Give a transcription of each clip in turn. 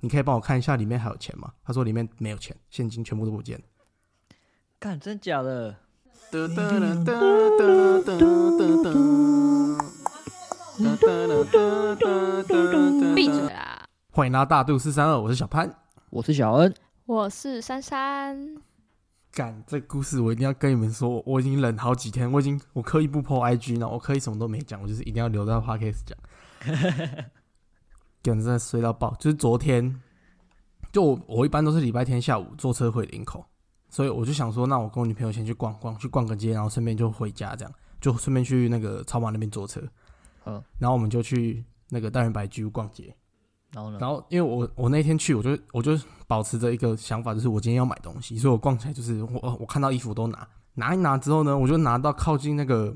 你可以帮我看一下里面还有钱吗？他说里面没有钱，现金全部都不见了。干，真假的？闭嘴啦！欢迎来到大肚四三二，我是小潘。我是小恩，我是珊珊，干，这故事我一定要跟你们说，我已经忍好几天，我已经我刻意不 po IG 呢，我刻意什么都没讲，我就是一定要留到 podcast 讲。根本真的衰到爆，就是昨天，就我我一般都是礼拜天下午坐车回林口，所以我就想说，那我跟我女朋友先去逛逛，去逛个街，然后顺便就回家，这样就顺便去那个超马那边坐车，嗯，然后我们就去那个大圆白居逛街，然后呢？然后因为我我那天去，我就我就保持着一个想法，就是我今天要买东西，所以我逛起来就是我我看到衣服都拿，拿一拿之后呢，我就拿到靠近那个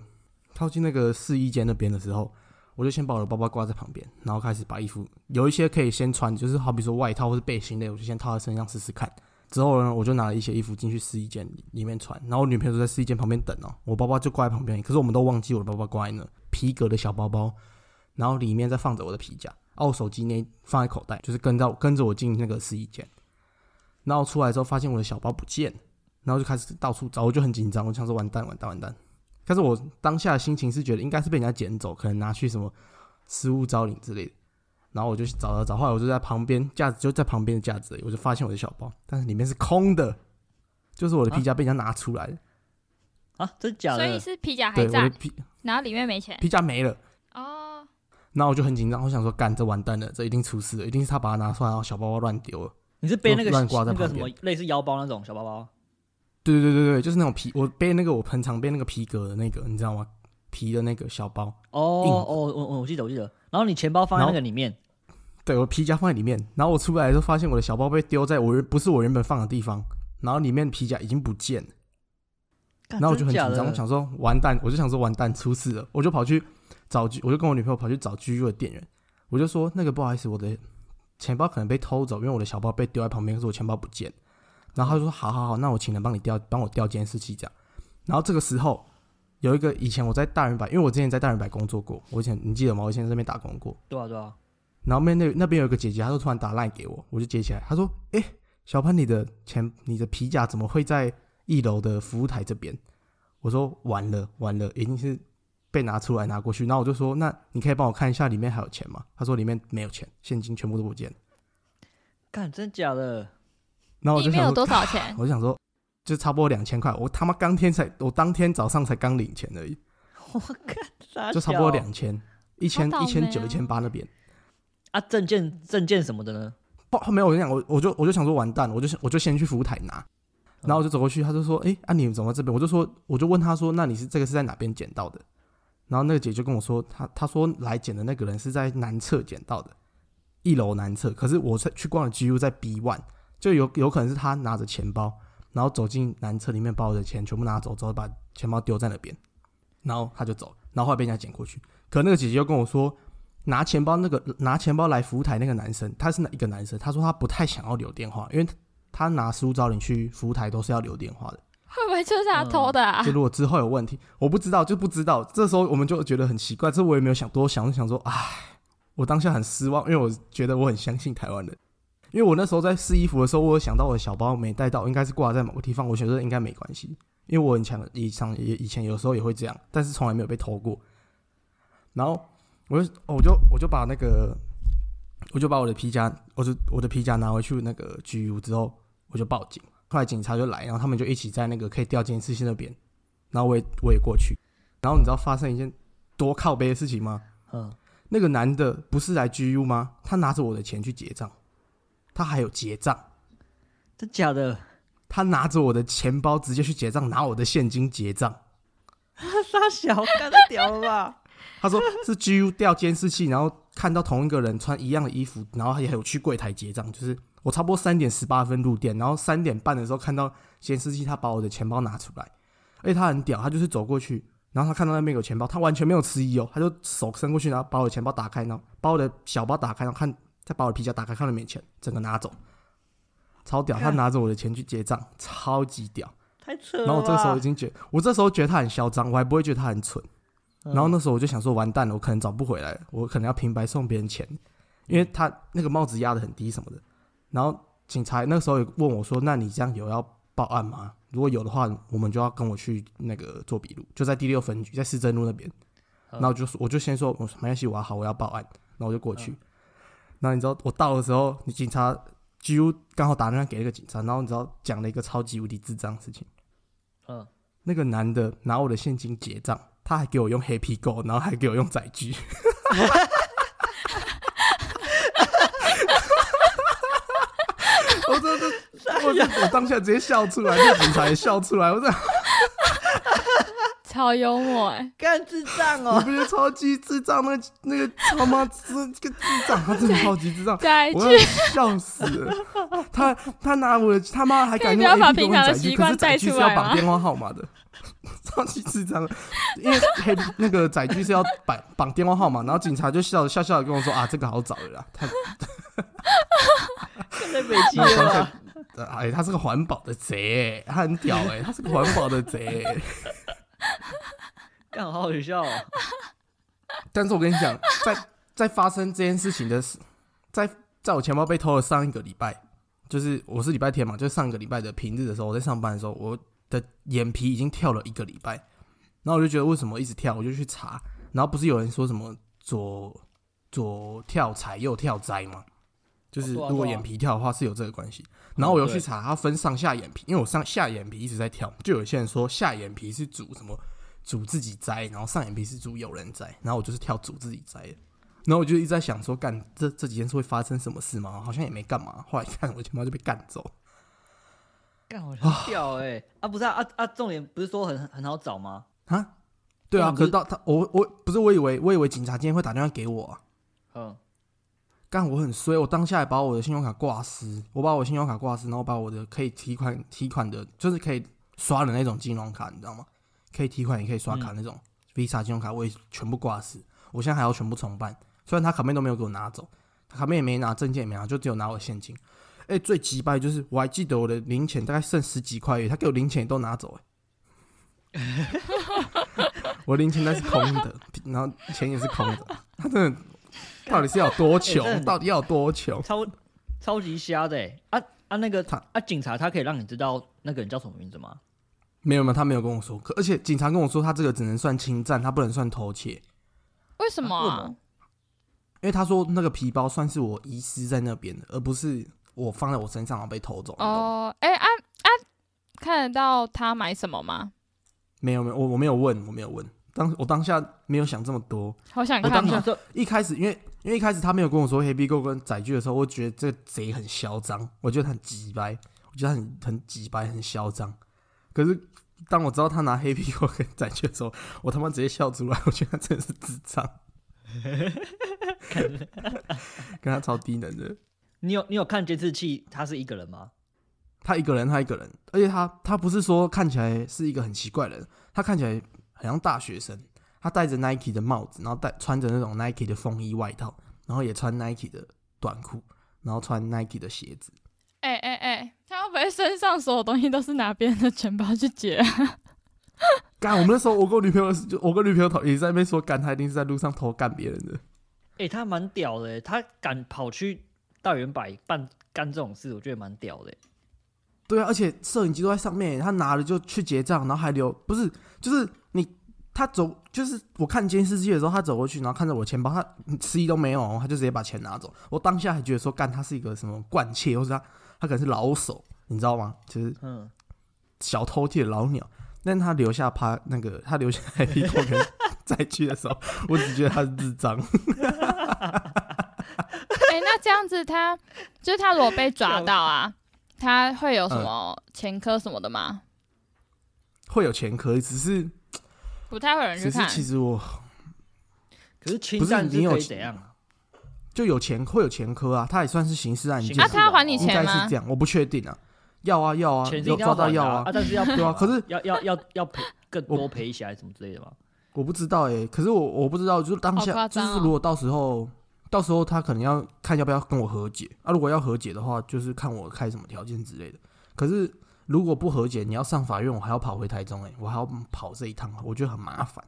靠近那个试衣间那边的时候，我就先把我的包包挂在旁边，然后开始把衣服有一些可以先穿，就是好比说外套或是背心类，我就先套在身上试试看。之后呢，我就拿了一些衣服进去试衣间里面穿，然后我女朋友就在试衣间旁边等哦，我包包就挂在旁边，可是我们都忘记我的包包挂在那，皮革的小包包，然后里面再放着我的皮夹，哦，手机呢放在口袋，就是跟着跟着我进那个试衣间，然后出来之后发现我的小包不见，然后就开始到处找，我就很紧张，我想说完蛋完蛋完蛋，但是我当下的心情是觉得应该是被人家捡走，可能拿去什么失物招领之类的。然后我就去找找找，后来我就在旁边架子，就在旁边的架子里，我就发现我的小包，但是里面是空的，就是我的皮夹被人家拿出来了，啊，真假的？所以是皮夹，还在，我的皮然后里面没钱皮夹没了。哦。然后我就很紧张，我想说，干这完蛋了，这一定出事了，一定是他把它拿出来，然后小包包乱丢了。你是背那个乱挂在那个什旁边么类似腰包那种小包包？对对对对对，就是那种皮，我背那个我很常背那个皮革的那个，你知道吗？皮的那个小包，哦哦哦，我我我记得我记得。然后你钱包放在那个里面，对我皮夹放在里面，然后我出来的时候发现我的小包被丢在我原不是我原本放的地方，然后里面皮夹已经不见了，然后我就很紧张，我想说完蛋，我就想说完蛋出事了，我就跑去找我就跟我女朋友跑去找 GU 的店员，我就说那个不好意思，我的钱包可能被偷走，因为我的小包被丢在旁边，可是我钱包不见，然后他就说好好好，那我请人帮你调，帮我调监视器这样，然后这个时候有一个以前我在大人百，因为我之前在大人百工作过，我以前你记得吗？我以前在那边打工过，对啊对啊，然后面那那边有一个姐姐，她就突然打赖给我，我就接起来，她说：“哎、小潘，你的钱，你的皮夹怎么会在一楼的服务台这边？”我说：“完了，完了，已经是被拿出来拿过去。”然后我就说：“那你可以帮我看一下里面还有钱吗？”她说：“里面没有钱，现金全部都不见了。干真假的？”然后我就想说，多少钱？我就想说，就差不多两千块。我他妈当天才，我当天早上才刚领钱而已，我靠就差不多两千，一千一千九、一千八那边。啊，证件证件什么的呢？后后面我跟你讲，我我就我就想说完蛋了，我就想我就先去服务台拿，然后我就走过去，他就说，哎、啊你怎么这边？我就说我就问他说，那你是这个是在哪边捡到的？然后那个姐就跟我说，她她说来捡的那个人是在南侧捡到的，一楼南侧。可是我在去逛的 GU 在 B one，就有有可能是他拿着钱包，然后走进男厕里面把我的钱全部拿走之后，把钱包丢在那边，然后他就走，然后后来被人家捡过去。可那个姐姐又跟我说，拿钱包那个拿钱包来服务台那个男生，他是哪一个男生？他说他不太想要留电话，因为他拿失物招领去服务台都是要留电话的。会不会就是他偷的啊就？如果之后有问题，我不知道，就不知道。这时候我们就觉得很奇怪，这我也没有想多想，就想说，唉，我当下很失望，因为我觉得我很相信台湾人。因为我那时候在试衣服的时候，我有想到我的小包没带到，应该是挂在某个地方，我觉得应该没关系，因为我很强，以前也以前有时候也会这样，但是从来没有被偷过。然后我就我就我就把那个我就把我的皮夹，我就我的皮夹拿回去那个 GU 之后，我就报警。后来警察就来，然后他们就一起在那个可以调监视器那边，然后我也我也过去。然后你知道发生一件多靠背的事情吗？嗯，那个男的不是来 GU 吗？他拿着我的钱去结账，他还有结账，真假的？他拿着我的钱包直接去结账，拿我的现金结账。傻小，干太屌了吧？他说是 GU 调监视器，然后看到同一个人穿一样的衣服，然后他也有去柜台结账。就是我差不多三点十八分入店，然后三点半的时候看到监视器，他把我的钱包拿出来，而且他很屌，他就是走过去，然后他看到那边有钱包，他完全没有迟疑哦，他就手伸过去，然后把我的钱包打开，然后把我的小包打开，然后看再把我的皮夹打开，看到没钱，整个拿走，超屌！他拿着我的钱去结账，超级屌。太扯了。然后我这时候已经觉我这时候觉得他很嚣张，我还不会觉得他很蠢。嗯，然后那时候我就想说，完蛋了，我可能找不回来了，我可能要平白送别人钱，因为他那个帽子压的很低什么的。然后警察那时候也问我说：“那你这样有要报案吗？如果有的话，我们就要跟我去那个做笔录，就在第六分局，在市政路那边。”嗯然后就说我就先说，我说没关系，我要好，我要报案，然后我就过去。然后你知道我到的时候，你警察几乎刚好打电话给那个警察，然后你知道讲了一个超级无敌智障的事情。嗯，那个男的拿我的现金结账，他还给我用黑皮狗，然后还给我用载具。我真的，我我当下直接笑出来，那个警察也笑出来，我真的，超幽默哎、干智障哦你哦！不觉得超级智障？那个那个他妈智这个智障，他真的 超级智障，再我要笑死了。他他拿我的他妈还敢用 A P 平常的载具，习惯可是载具是带出来吗要绑电话号码的，超级智障的。因为黑那个载具是要绑 绑电话号码，然后警察就笑笑笑的跟我说啊，这个好找的啦。他哎，他是个环保的贼，他很屌哎，他是个环保的贼。干好好笑哦！但是我跟你讲，在在发生这件事情的时，在在我钱包被偷的上一个礼拜，就是我是礼拜天嘛，就上个礼拜的平日的时候，我在上班的时候，我的眼皮已经跳了一个礼拜，然后我就觉得为什么一直跳，我就去查，然后不是有人说什么左左跳财右跳灾吗？就是如果眼皮跳的话是有这个关系，然后我又去查，它分上下眼皮，因为我上下眼皮一直在跳，就有些人说下眼皮是主什么主自己摘，然后上眼皮是主有人摘，然后我就是跳主自己摘的，然后我就一直在想说，干这这几天是会发生什么事吗？好像也没干嘛，后来看我钱包就被干走，干好很屌哎！啊，不是啊啊啊！重点不是说很很好找吗？啊，对啊，可是到他我我不是我以为我以为警察今天会打电话给我啊，嗯，干我很衰，我当下还把我的信用卡挂失，我把我信用卡挂失，然后把我的可以提款提款的，就是可以刷的那种金融卡，你知道吗？可以提款也可以刷卡那种、Visa 信用卡，我也全部挂失，我现在还要全部重办。虽然他卡面都没有给我拿走，他卡面也没拿，证件也没拿，就只有拿我的现金。哎、最急败就是我还记得我的零钱大概剩十几块他给我零钱也都拿走、哎，我零钱那是空的，然后钱也是空的，他真的 到底是有多穷？欸 到底要多穷？超超级瞎的哎！啊啊，那个他啊，警察他可以让你知道那个人叫什么名字吗？没有没有，他没有跟我说。可而且警察跟我说，他这个只能算侵占，他不能算偷窃，为什么、啊？因为他说那个皮包算是我遗失在那边的，而不是我放在我身上然后被偷走。哦，哎、啊啊，看得到他买什么吗？没有没有，我我没有问，我没有问。当我当下没有想这么多。好想看哦。我当下这一开始因为因为一开始他没有跟我说黑币购跟载具的时候，我觉得这个贼很嚣张，我觉得他很急掰，我觉得他很很急白，很嚣张。可是当我知道他拿黑币购跟载具的时候，我他妈直接笑出来，我觉得他真的是智障，跟他超低能的。你有你有看监视器，他是一个人吗？他一个人，他一个人，而且他他不是说看起来是一个很奇怪的人，他看起来很像大学生。他戴着 Nike 的帽子，然后戴穿着那种 Nike 的风衣外套，然后也穿 Nike 的短裤，然后穿 Nike 的鞋子。哎哎哎，他会不会身上所有东西都是拿别人的钱包去结啊？干，我们那时候我跟我女朋友，就我跟女朋友讨也在那边说，干他一定是在路上偷干别人的。哎、他蛮屌的欸，他敢跑去大圆百办干这种事，我觉得蛮屌的欸。对啊，而且摄影机都在上面，他拿了就去结账，然后还留不是，就是你他走，就是我看监视器的时候，他走过去，然后看着我钱包，他迟疑都没有哦，他就直接把钱拿走。我当下还觉得说，干他是一个什么惯窃，或者他他可能是老手，你知道吗？就是嗯，小偷窃的老鸟。但他留下趴那个，他留下来一口跟再去的时候，我只觉得他是智障。哎、那这样子他就是他如果被抓到啊，他会有什么前科什么的吗？会有前科，只是不太会有人去只是看。其实我可是侵占是你有钱可以怎样？就有前会有前科啊，他也算是刑事案件。那啊，他要还你应钱吗该是这？样，我不确定啊。要啊要啊，有钱是一定抓到要还的啊，但是要对啊可是要要要要赔 更多赔一些还是什么之类的吗？我不知道哎、可是我我不知道，就是当好下，夸张哦就是如果到时候到时候他可能要看要不要跟我和解啊，如果要和解的话，就是看我开什么条件之类的。可是如果不和解，你要上法院，我还要跑回台中哎、我还要跑这一趟，我觉得很麻烦。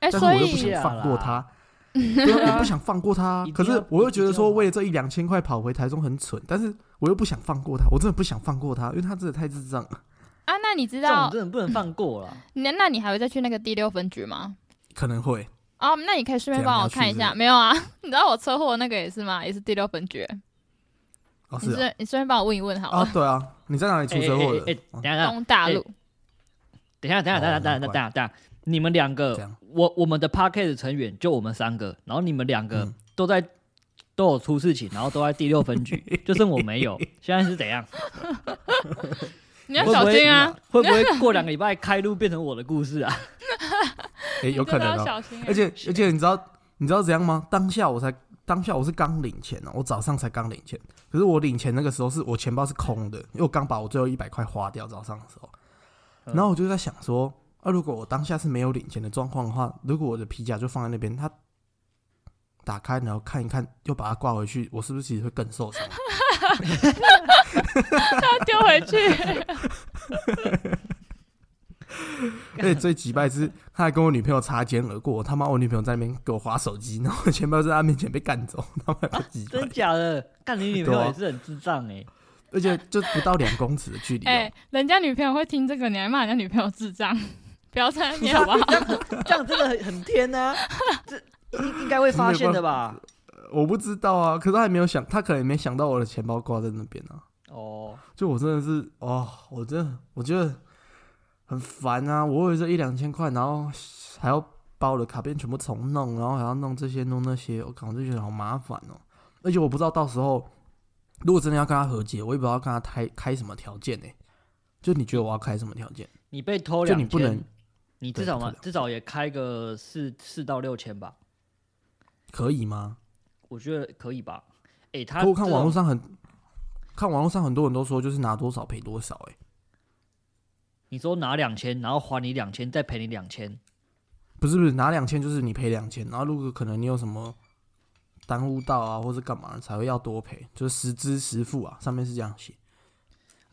哎、但是所以 我又不想放过他，也不想放过他可是我又觉得说，为了这一两千块跑回台中很蠢，但是我又不想放过他，我真的不想放过他，因为他真的太智障了。啊，那你知这种道，真的不能放过了。那那你还会再去那个第六分局吗？可能会哦，那你可以顺便帮我看一下，没有啊？你知道我车祸那个也是吗？也是第六分局。哦，是啊你顺你顺便帮我问一问好啊，了。对啊，你在哪里出车祸的？等一下，东大陆，等下，等下，等下，等下，等下，等下，等下，你们两个，我我们的 p a r k e t 成员就我们三个，然后你们两个嗯都在都有出事情，然后都在第六分局，就剩我没有。现在是怎样？你要小心啊！！会不会过两个礼拜开路变成我的故事啊？哎，有可能。而且而且你知道你知道怎样吗？当下我才当下我是刚领钱哦，我早上才刚领钱，可是我领钱那个时候是我钱包是空的，因为我刚把我最后一百块花掉，早上的时候，嗯然后我就在想说，啊，如果我当下是没有领钱的状况的话，如果我的皮夹就放在那边，他打开然后看一看，又把它挂回去，我是不是其实会更受伤？要丢回去。而且最击败是，他还跟我女朋友擦肩而过，他妈我女朋友在那边给我划手机，然后我钱包在他面前被干走，他妈有击败 真，假的？干你女朋友也是很智障哎、而且就不到两公尺的距离、哦。哎，人家女朋友会听这个，你还骂人家女朋友智障，不要在那边好不好？这样真的很很天呐、这应应该会发现的吧？我不知道啊，可是他还没有想，他可能也没想到我的钱包挂在那边啊。哦，就我真的是，哦，我真的我觉得很烦啊！我为了这一两千块，然后还要把我的卡片全部重弄，然后还要弄这些弄那些，我靠，我就觉得好麻烦哦。而且我不知道到时候如果真的要跟他和解，我也不知道跟他开开什么条件呢、就你觉得我要开什么条件？你被偷两就你不能，你至少嘛至少也开个四四到六千吧，可以吗？我觉得可以吧。哎、我看网络上很看网络上很多人都说，就是拿多少赔多少、欸，你说拿两千，然后还你两千，再赔你两千，不是不是，拿两千就是你赔两千，然后如果可能你有什么耽误到啊，或是干嘛才会要多赔，就是实支实付啊，上面是这样写。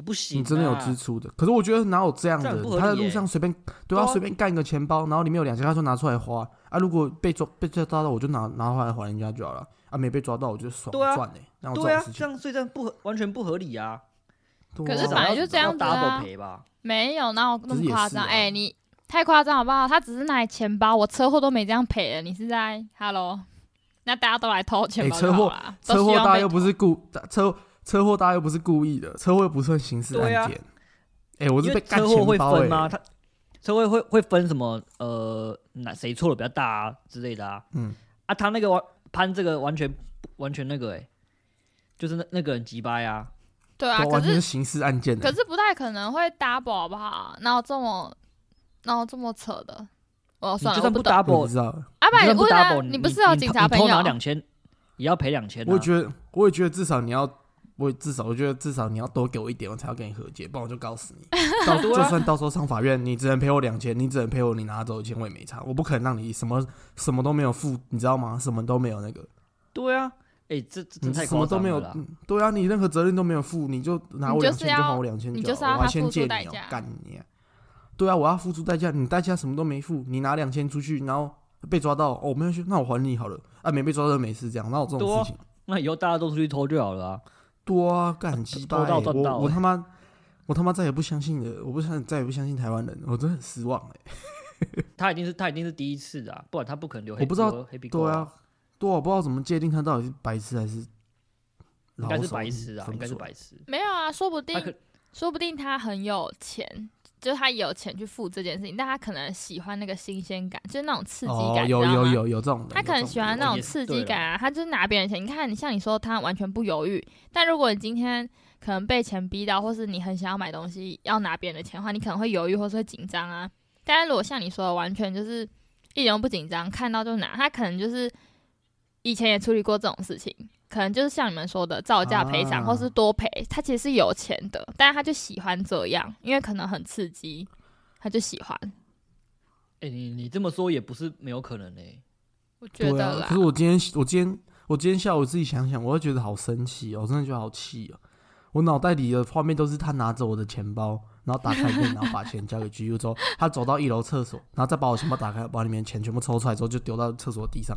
不行、啊，你真的有支出的，可是我觉得哪有这样的？他在路上随便对啊，对啊随便干一个钱包，然后里面有两千他就拿出来花啊。如果被抓被抓到，我就拿拿回来还人家就好了啊。没被抓到，我就爽赚嘞。然后这对啊这样所以这样不合完全不合理啊。对可是啊本来就这样子啊赔吧。没有，哪有那么夸张？哎、你太夸张好不好？他只是拿钱包，我车祸都没这样赔了，你是在 Hello？那大家都来偷钱车祸车祸大家又不是故车车祸大家又不是故意的，车祸又不算刑事案件。哎，我是被干车祸会分吗？哎。他车祸会会分什么？呃，哪谁错的比较大啊之类的啊？嗯，啊，他那个完潘这个完全完全那个哎、就是那那个人急掰啊。对啊，可都完全是是刑事案件的可。是不太可能会 double 好不好？哪有这么哪有这么扯的？哦，算了，就算不 double，不知道，阿爸，你不问他，double，你不是有警察朋偷拿友？两千，也要赔两千、啊。我也觉得，我也觉得至少你要，我也至少我觉得至少你要多给我一点，我才要跟你和解，不然我就告死你。到就算到时候上法院，你只能赔我两千，你只能赔我你拿走一千，我也没差，我不可能让你什么什么都没有付，你知道吗？什么都没有那个，对啊，哎、这这这太什么都没有对啊，你任何责任都没有负，你就拿我你就是两千，就还我两千你就好，我还就是要他付先借你哦出代价，干你啊！对啊，我要付出代价，你代价什么都没付，你拿两千出去，然后被抓到，哦，没有去，那我还你好了，啊，没被抓到就没事，这样，那有这种事情？那以后大家都出去偷就好了啊。多啊，干很鸡巴、偷欸！到赚到欸我我他妈，我他妈再也不相信了，我不相再也不相信台湾人，我真的很失望哎、他一定是他一定是第一次的、啊，不然他不可能留黑。我不知道留黑笔勾对啊，对啊，我不知道怎么界定他到底是白痴还是应该是白痴啊，应该是白痴。没有啊，说不定说不定他很有钱，就是他有钱去付这件事情，但他可能喜欢那个新鲜感，就是那种刺激哦感，，有有有有这种的，他可能喜欢那种刺激感啊，他就是拿别人钱。你看，你像你说他完全不犹豫，但如果你今天可能被钱逼到，或是你很想要买东西要拿别人的钱的话，你可能会犹豫或是会紧张啊。但是如果像你说的，完全就是一点都不紧张，看到就拿，他可能就是以前也处理过这种事情，可能就是像你们说的造价赔偿、啊或是多赔，他其实是有钱的，但是他就喜欢这样，因为可能很刺激，他就喜欢。哎、你你这么说也不是没有可能欸、我觉。得啦可是，我今天我今天我今天下午自己想想，我会觉得好生气哦，我真的觉得好气哦。我脑袋里的画面都是他拿着我的钱包，然后打开电脑把钱交给 GU 之后，他走到一楼厕所，然后再把我钱包打开，把里面钱全部抽出来之后，就丢到厕所地上，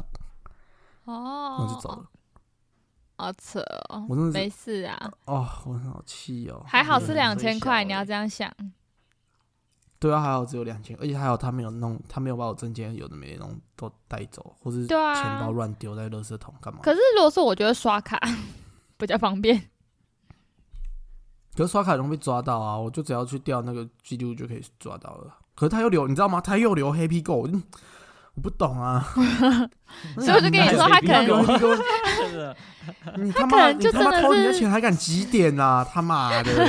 然后就走哦了。，好扯哦我真的，是没事啊，哦，我很好气哦。还好是两千块，你要这样想。对啊，还好只有两千，而且还好他没有弄，他没有把我证件有的没的弄都带走，或是对啊钱包乱丢在垃圾桶干嘛？可是如果说我觉得刷卡 比较方便，可是刷卡容易被抓到啊，我就只要去调那个记录就可以抓到了。可是他又留，你知道吗？他又留 Happy Go，嗯我不懂啊。所以我就跟你说他 可能你他妈你他妈偷你的真的是钱还敢几点啊？他妈的！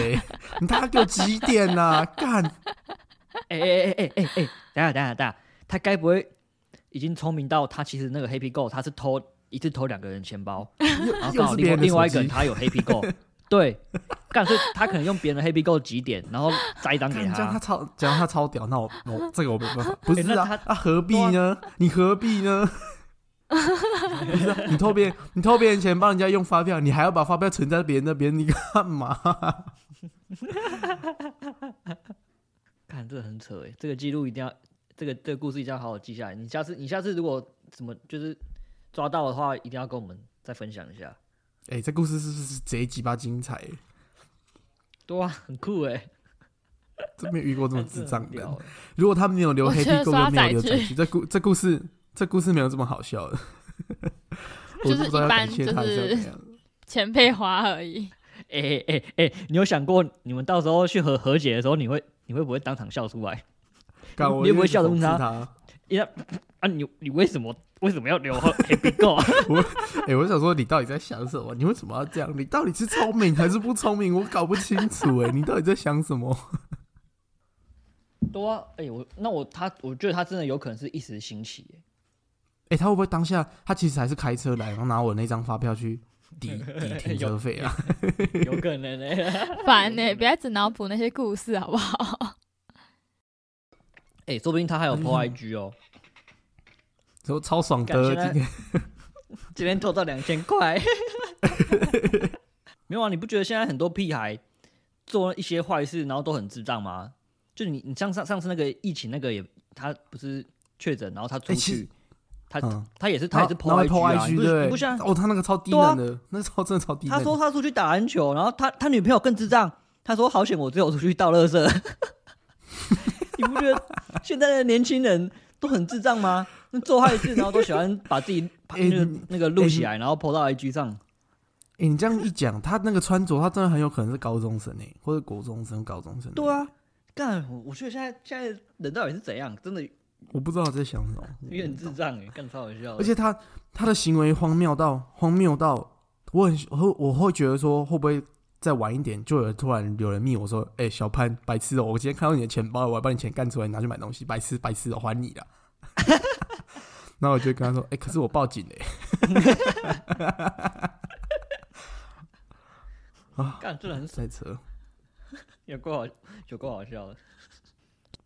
你他妈给我几点啊？干！哎哎哎哎哎哎，等下等下等下，他该不会已经聪明到他其实那个 Happy Go 他是偷一次偷两个人钱包，然后刚好另外另外一个人他有 Happy Go，对，干所以他可能用别人的 Happy Go 几点，然后摘一张给干这样他他。超，这样他超屌，那我我这个我没办法。不是啊那他，啊何必呢？你何必呢？不是啊你偷别人，你偷别人钱帮人家用发票，你还要把发票存在别人那边，你干嘛？看这个很扯哎，这个记录一定要，这个这个故事一定要好好记下来。你下次你下次如果怎么就是抓到的话，一定要跟我们再分享一下。哎、这故事是不是贼鸡巴精彩？对啊，很酷哎，真没有遇过这么智障的 如果他没有留我觉 Happy 得 Go，刷跟没有留载具载具，这故这故事这故事没有这么好笑的。我就是不知道要一般就是钱被花而已。哎哎哎哎，你有想过你们到时候去和和解的时候，你会你会不会当场笑出来？你有没有一直讽刺笑着问他他？呀啊，你你为什么为什么要留 Happy Go 我？哎、我想说，你到底在想什么？你为什么要这样？你到底是聪明还是不聪明？我搞不清楚。哎，你到底在想什么？对啊，哎、我那我他我觉得他真的有可能是一时兴起耶，哎、他会不会当下他其实还是开车来，然后拿我那张发票去抵抵停车费啊？有可能哎、烦呢、不要只脑补那些故事好不好？哎、说不定他还有 po IG 哦，然后超爽的，今天今天偷到两千块。没有啊，你不觉得现在很多屁孩做一些坏事，然后都很智障吗？就你你像上上次那个疫情那个也，他不是确诊，然后他出去，他嗯，他也是他也是然后 po 然后 IG 啊，你不像哦，他那个超低能的，那超真的超低能。他说他出去打篮球，然后他他女朋友更智障，他说好险我只有出去倒垃圾。你不觉得现在的年轻人都很智障吗？那 做坏事，然后都喜欢把自己 哎那个那个录起来，然后 po 到 IG 上。哎、你这样一讲，他那个穿着，他真的很有可能是高中生哎、或者国中生、高中生。对，啊，干我我觉得现在现在人到底是怎样？真的我不知道他在想什么。有点智障哎，干超好笑。而且他他的行为荒谬到荒谬到，我很我会我会觉得说，会不会再晚一点，就有人突然有人密我说，哎、小潘，白痴哦、我今天看到你的钱包，我要把你钱干出来拿去买东西，白痴白痴哦、还你了。然后我就跟他说，哎、可是我报警嘞、干真的很在车。有够好，有够好笑的。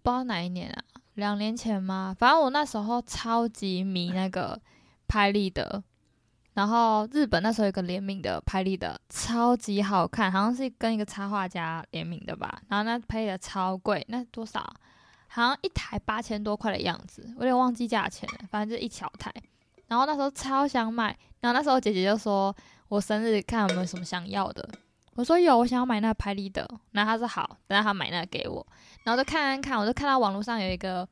不知道哪一年啊，两年前吗？反正我那时候超级迷那个拍立得，然后日本那时候有个联名的拍立得，超级好看，好像是跟一个插画家联名的吧。然后那拍立得超贵，那多少啊？好像一台八千多块的样子，我有点忘记价钱了，反正就一小台。然后那时候超想买，然后那时候姐姐就说我生日看有没有什么想要的，我说有，我想要买那个拍立得。然后她说好，等下她买那个给我。然后就看看看，我就看到网络上有一个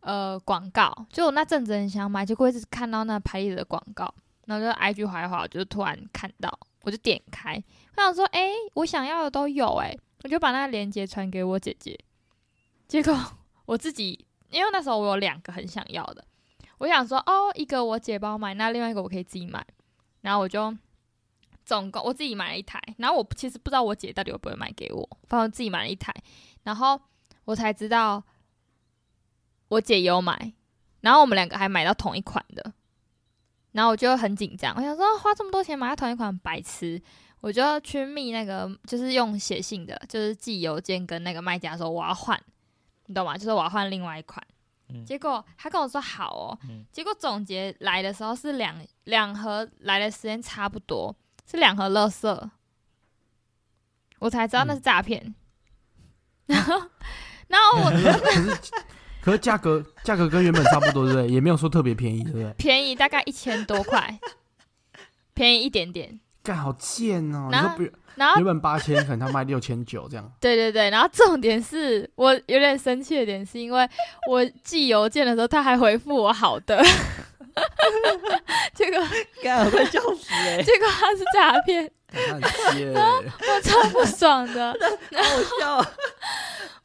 呃广告，就我那阵子很想买，结果一直看到那拍立得广告，然后就 IG 滑一滑，我就突然看到，我就点开，我想说，哎、我想要的都有、哎，我就把那个链接传给我姐姐，结果我自己，因为那时候我有两个很想要的，我想说，哦，一个我姐帮我买，那另外一个我可以自己买，然后我就。总共我自己买了一台，然后我其实不知道我姐到底会不会买给我，反正我自己买了一台，然后我才知道我姐也有买，然后我们两个还买到同一款的，然后我就很紧张，我想说花这么多钱买到同一款白痴，我就要去密那个就是用写信的，就是寄邮件跟那个卖家说我要换，你懂吗？就是我要换另外一款。嗯结果他跟我说好哦，嗯结果总结来的时候是两两盒来的时间差不多，是两盒乐色，我才知道那是诈骗。然后，然后我 可是可是价格价格跟原本差不多，对不对？也没有说特别便宜，对不对？便宜大概一千多块，便宜一点点。干好贱哦！然后然后原本八千，可能他卖六千九这样。对对对，然后重点是我有点生气的点，是因为我寄邮件的时候，他还回复我好的，结果干我快笑死哎、结果他是诈骗，我超不爽的，好好笑啊！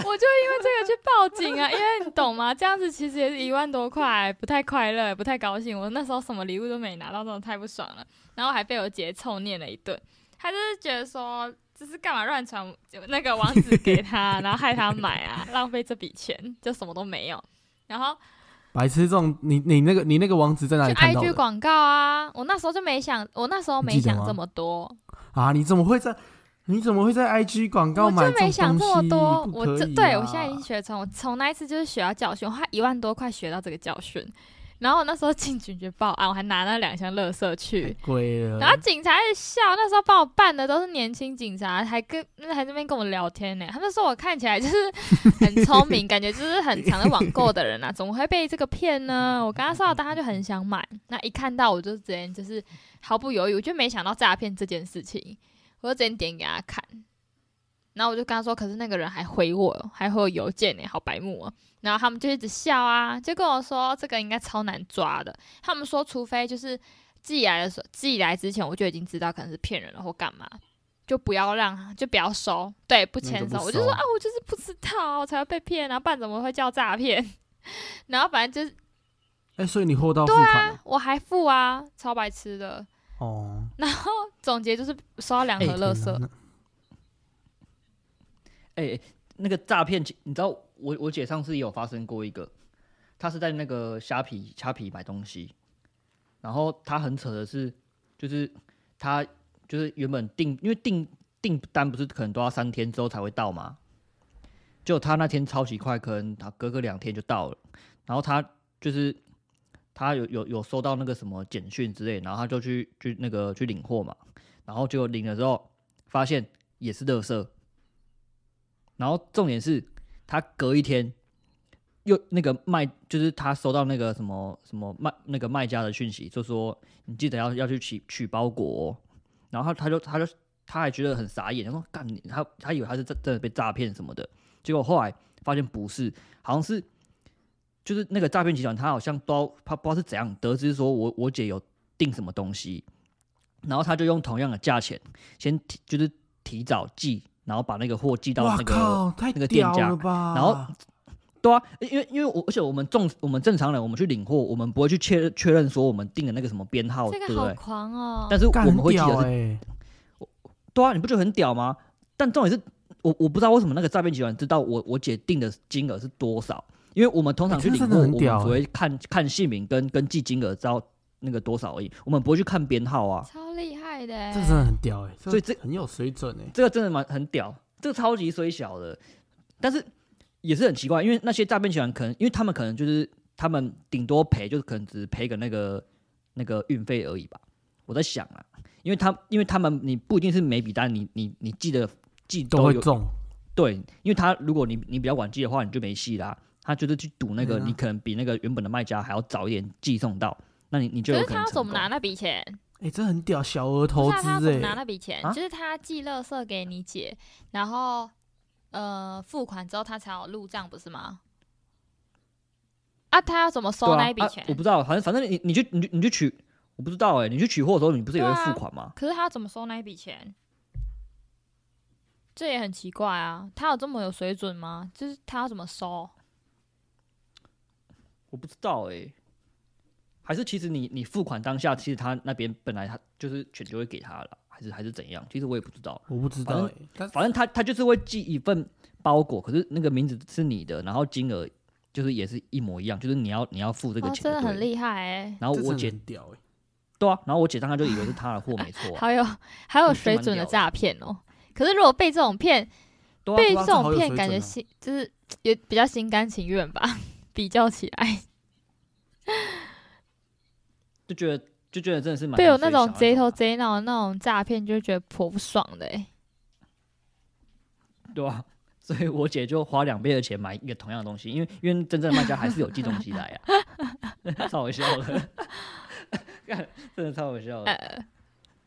我就因为这个去报警啊，因为你懂吗？这样子其实也是一万多块，不太快乐，不太高兴。我那时候什么礼物都没拿到，真的太不爽了，然后还被我姐臭念了一顿，她就是觉得说。就是干嘛乱传那个网址给他，然后害他买啊，浪费这笔钱，就什么都没有。然后白痴这种，你你那个你那个网址在哪里看到 IG 广告啊，我那时候就没想，我那时候没想这么多，啊？你怎么会在你怎么会在 IG 广告买我买就没想这么多。我这这对我现在已经学成，我从那一次就是学到教训，我花一万多块学到这个教训。然后我那时候进警局报案，我还拿那两箱垃圾去，贵了。然后警察一笑，那时候帮我办的都是年轻警察，还跟那还在那边跟我聊天呢。他们说我看起来就是 很聪明，感觉就是很常在网购的人啊，怎么会被这个骗呢？我刚刚说到，大家就很想买，那一看到我就直接就是毫不犹豫，我就没想到诈骗这件事情，我就直接点给他看。然后我就跟他说，可是那个人还回我，还回我邮件呢，好白目啊！然后他们就一直笑啊，就跟我说这个应该超难抓的。他们说，除非就是寄来的时候，寄来之前我就已经知道可能是骗人了或干嘛，就不要让，就不要收，对，不签收。我就说啊，我就是不知道，我才会被骗啊，不然怎么会叫诈骗？然后反正就是哎、所以你货到付款啊、我还付啊，超白痴的。哦。然后总结就是收到两盒垃圾，天哪哎、那个诈骗，你知道我我姐上次也有发生过一个，她是在那个虾皮虾皮买东西，然后她很扯的是，就是她就是原本订，因为订订单不是可能都要三天之后才会到吗？就她那天超级快，可能她隔个两天就到了，然后她就是她有有有收到那个什么简讯之类，然后她就去去那个去领货嘛，然后就领了之后发现也是垃圾。然后重点是，他隔一天又那个卖，就是他收到那个什么什么卖那个卖家的讯息，就说你记得要要去取取包裹、哦。然后他就他就他还觉得很傻眼，他说干你他他以为他是真真的被诈骗什么的，结果后来发现不是，好像是就是那个诈骗集团，他好像都他不知道是怎样得知说我我姐有订什么东西，然后他就用同样的价钱先提就是提早寄。然后把那个货寄到那个，太那个店家？然后对啊，因为因为我而且我们正我们正常人，我们去领货，我们不会去确认确认说我们订的那个什么编号，这个好对不对？狂哦！但是我们会记得是，哎、对啊，你不觉得很屌吗？但重点是我我不知道为什么那个诈骗集团知道我我姐订的金额是多少，因为我们通常去领货，我们只会看看姓名跟跟寄金额，知道那个多少而已，我们不会去看编号啊。超厉害的欸，这真的很屌哎、欸，所以这很有水准哎、这个真的蛮很屌，这个超级虽小的，但是也是很奇怪，因为那些诈骗集团可能，因为他们可能就是他们顶多赔，就是可能只赔个那个那个运费而已吧。我在想啊，因为他因为他们你不一定是每笔单你你你记得记有都会中。对，因为他如果你你比较晚寄的话，你就没戏啦。他就是去赌那个，啊你可能比那个原本的卖家还要早一点寄送到，那你你就可是他。要怎么拿那笔钱？哎、这很屌，小额不投是啊他怎么拿那笔钱？啊就是他寄乐色给你姐，然后呃付款之后他才有入账，不是吗？啊，他要怎么收那一笔钱？啊我不知道，反正反正你你就你就你就取，我不知道哎、你去取货的时候，你不是也会付款吗？可是他要怎么收那一笔钱？这也很奇怪啊！他有这么有水准吗？就是他要怎么收？我不知道哎、还是其实你你付款当下，其实他那边本来他就是钱就会给他了，还是还是怎样？其实我也不知道，我不知道哎、但反正他他就是会寄一份包裹，可是那个名字是你的，然后金额就是也是一模一样，就是你要你要付这个哦，钱真的很厉害哎、然后我姐这真的很屌哎、对啊，然后我姐当时就以为是他的货没错、啊，好有还有水准的诈骗哦。可是如果被这种骗，被这种骗，感觉心就是也比较心甘情愿吧。比较起来，就觉得就觉得真的是蛮被有那种贼头啊贼脑的那种诈骗，就觉得颇不爽的哎。对啊，所以我姐就花两倍的钱买一个同样的东西，因为因为真正的卖家还是有寄东西来啊，超好笑的，真的超好笑的。呃，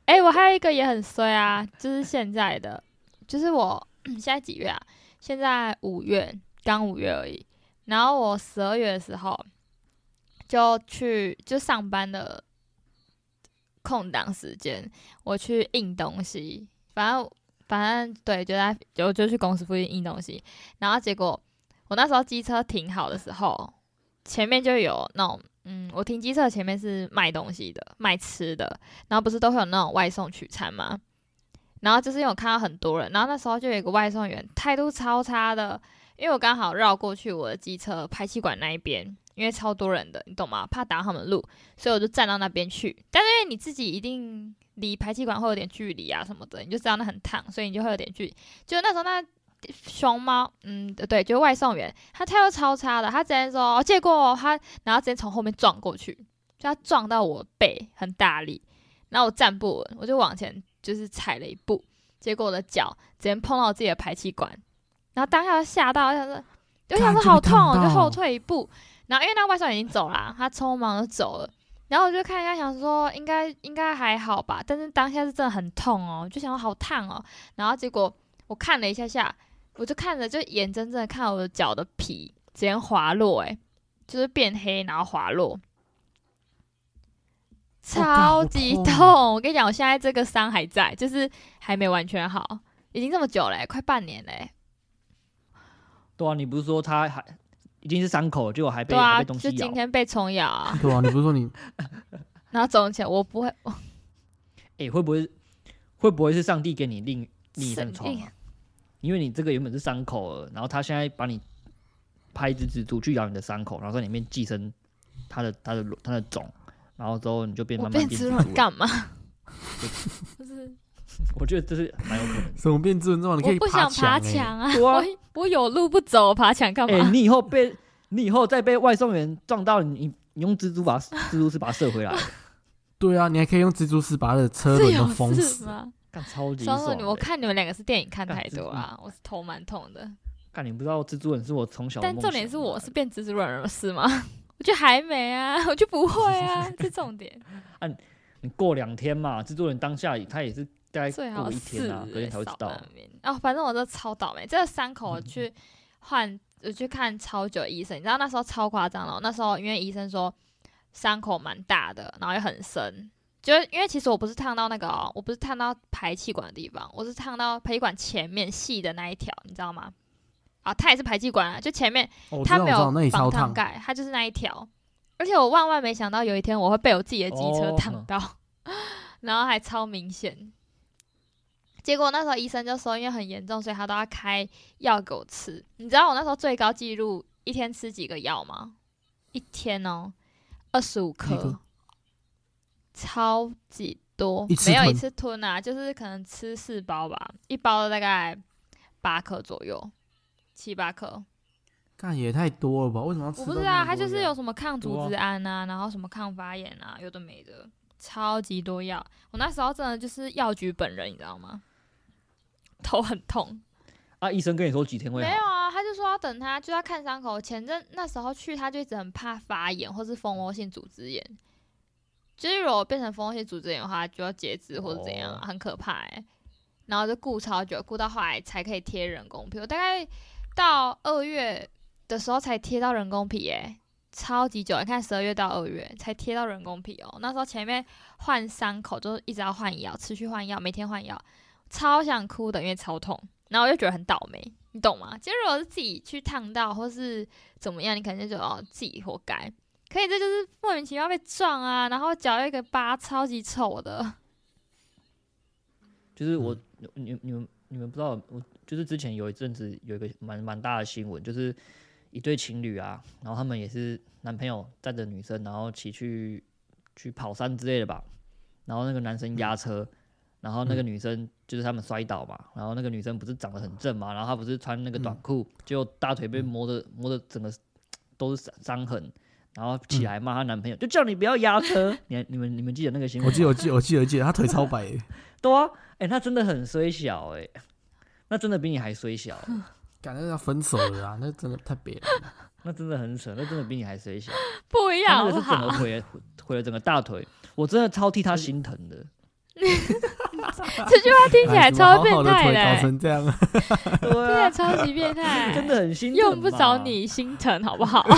哎、我还有一个也很衰啊，就是现在的，就是我现在几月啊？现在五月，刚五月而已。然后我十二月的时候就去就上班的空档时间，我去印东西，反正反正对，就在就就去公司附近印东西。然后结果我那时候机车停好的时候，前面就有那种，嗯，我停机车前面是卖东西的，卖吃的，然后不是都会有那种外送取餐吗？然后就是因为我看到很多人，然后那时候就有一个外送员态度超差的，因为我刚好绕过去我的机车排气管那一边，因为超多人的，你懂吗？怕挡他们路，所以我就站到那边去。但是因为你自己一定离排气管会有点距离啊什么的，你就知道那很烫，所以你就会有点距离。就那时候那熊猫，嗯，对，就外送员，他态度超差的，他直接说哦借过哦他，然后直接从后面撞过去，就他撞到我背很大力，然后我站不稳，我就往前就是踩了一步，结果我的脚直接碰到我自己的排气管，然后当下就吓到，我想说，我想说好痛哦，就后退一步，然后因为那外送已经走了，他匆忙的走了。然后我就看一下，想说应该应该还好吧，但是当下是真的很痛哦，就想说好烫哦。然后结果我看了一下下，我就看着就眼睁睁的看我的脚的皮直接滑落、欸，就是变黑，然后滑落，超级痛痛。我跟你讲，我现在这个伤还在，就是还没完全好，已经这么久嘞、快半年嘞、对啊，你不是说他还已经是伤口了，结果还被、啊，还被东西咬就今？天被虫咬啊，对啊，你不是说你 然后走起来我不会，哎、会不会会不会是上帝给你另另一扇神力窗啊？因为你这个原本是伤口了，然后他现在把你拍一只蜘蛛去咬你的伤口，然后在里面寄生它的它的它的种，然后之后你就变慢慢变蜘蛛了。干嘛？就 是，我觉得这是蛮有可能的。什么变智能之后，你可以我不想爬墙欸墙啊，我我有路不走，爬墙干哎、嘛？你以后被你以后再被外送员撞到，你你用蜘蛛把蜘蛛丝把它射回来，对啊，你还可以用蜘蛛丝把他的车这轮都封死。吗？干超级爽我看你们两个是电影看太多啊，我是头蛮痛的。干你不知道蜘蛛人是我从小的但重点是我是变蜘蛛人了，是吗？我就还没啊，我就不会啊，这重点你过两天嘛，蜘蛛人当下他也是大概最好是天啊，隔天才会知道少。哦，反正我这超倒霉，这个伤口我嗯去换，我去看超久的医生，你知道那时候超夸张了。那时候因为医生说伤口蛮大的，然后又很深，就是因为其实我不是烫到那个、哦，我不是烫到排气管的地方，我是烫到排气管前面细的那一条，你知道吗？啊，它也是排气管啊，就前面它没有。防烫盖，它就是那一条。而且我万万没想到有一天我会被我自己的机车哦烫到，然后还超明显。结果那时候医生就说，因为很严重，所以他都要开药给我吃。你知道我那时候最高纪录一天吃几个药吗？一天哦，二十五一颗，超级多没有一次吞啊，就是可能吃四包吧，一包大概八颗左右，七八颗。干也太多了吧？为什么要吃到我不知道，它那么多药就是有什么抗组织胺啊，然后什么抗发炎啊，有的没的，超级多药。我那时候真的就是药局本人，你知道吗？头很痛。啊，医生跟你说几天会好？没有啊，他就说要等他，就要看伤口。前阵那时候去，他就一直很怕发炎或是蜂窝性组织炎。就是如果变成蜂窝性组织炎的话，就要截肢或者怎样很可怕哎、然后就顾超久，顾到后来才可以贴人工皮。我大概到二月的时候才贴到人工皮哎、超级久。你看十二月到二月才贴到人工皮哦。那时候前面换伤口就是一直要换药，持续换药，每天换药，超想哭的，因为超痛。然后我就觉得很倒霉，你懂吗？其实如果是自己去烫到或是怎么样，你肯定就觉得哦自己活该。可以，这就是莫名其妙被撞啊，然后脚有一个疤，超级丑的。就是我，你你们你们不知道，我就是之前有一阵子有一个蛮蛮大的新闻，就是一对情侣啊，然后他们也是男朋友载着女生，然后骑去去跑山之类的吧，然后那个男生压车，然后那个女生就是他们摔倒嘛，然后那个女生不是长得很正嘛，然后她不是穿那个短裤，结果大腿被磨的磨的整个都是伤伤痕。然后起来骂她男朋友，就叫你不要压车。你你们你们记得那个新闻吗？我记得，我记得，我记得，我记得，他腿超白欸，对啊，哎、她真的很衰小哎、那真的比你还衰小欸、感觉要分手了啊！那真的太别了。那真的很扯，那真的比你还衰小。不一样那个是整个好？毁了毁了整个大腿，我真的超替她心疼的。这句话听起来超变态的、欸，搞成这样，对听起来啊，超级变态，真的很心疼用不着你心疼好不好？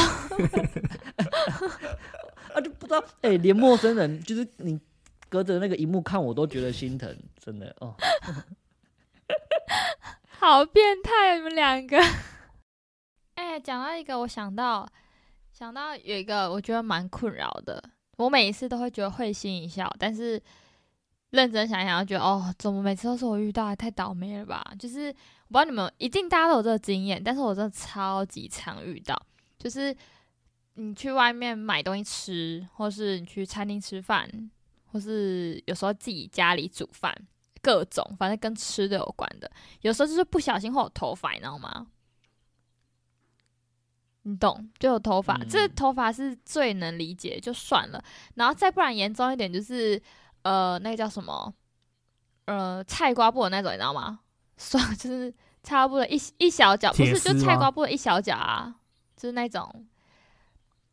啊，就不知道哎、连陌生人就是你隔着那个荧幕看我都觉得心疼，真的哦。好变态，你们两个。哎、讲到一个，我想到想到有一个，我觉得蛮困扰的。我每一次都会觉得会心一笑，但是认真想一想，就觉得哦，怎么每次都是我遇到，太倒霉了吧？就是我不知道你们一定大家都有这个经验，但是我真的超级常遇到，就是你去外面买东西吃，或是你去餐厅吃饭，或是有时候自己家里煮饭，各种反正跟吃的有关的，有时候就是不小心会有头发，你知道吗？你懂，就有头发，嗯这头发是最能理解，就算了。然后再不然严重一点，就是呃，那个叫什么，呃，菜瓜布的那种，你知道吗？算就是菜瓜布的一一小角，不是就菜瓜布的一小角啊，就是那种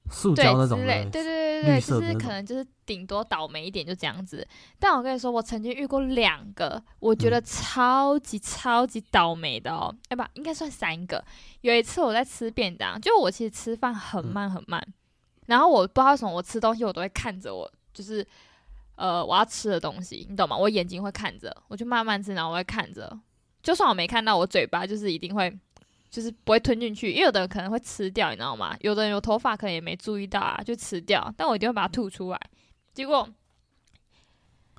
对塑胶那种之类，的，对对对对对，就是可能就是顶多倒霉一点就这样子。但我跟你说，我曾经遇过两个，我觉得嗯超级超级倒霉的哦，哎、不，应该算三个。有一次我在吃便当，就我其实吃饭很嗯慢很慢，然后我不知道为什么我吃东西我都会看着我，就是呃我要吃的东西，你懂吗？我眼睛会看着，我就慢慢吃，然后我会看着，就算我没看到，我嘴巴就是一定会。就是不会吞进去，因为有的人可能会吃掉，你知道吗？有的人有头发可能也没注意到啊，就吃掉，但我一定会把它吐出来。结果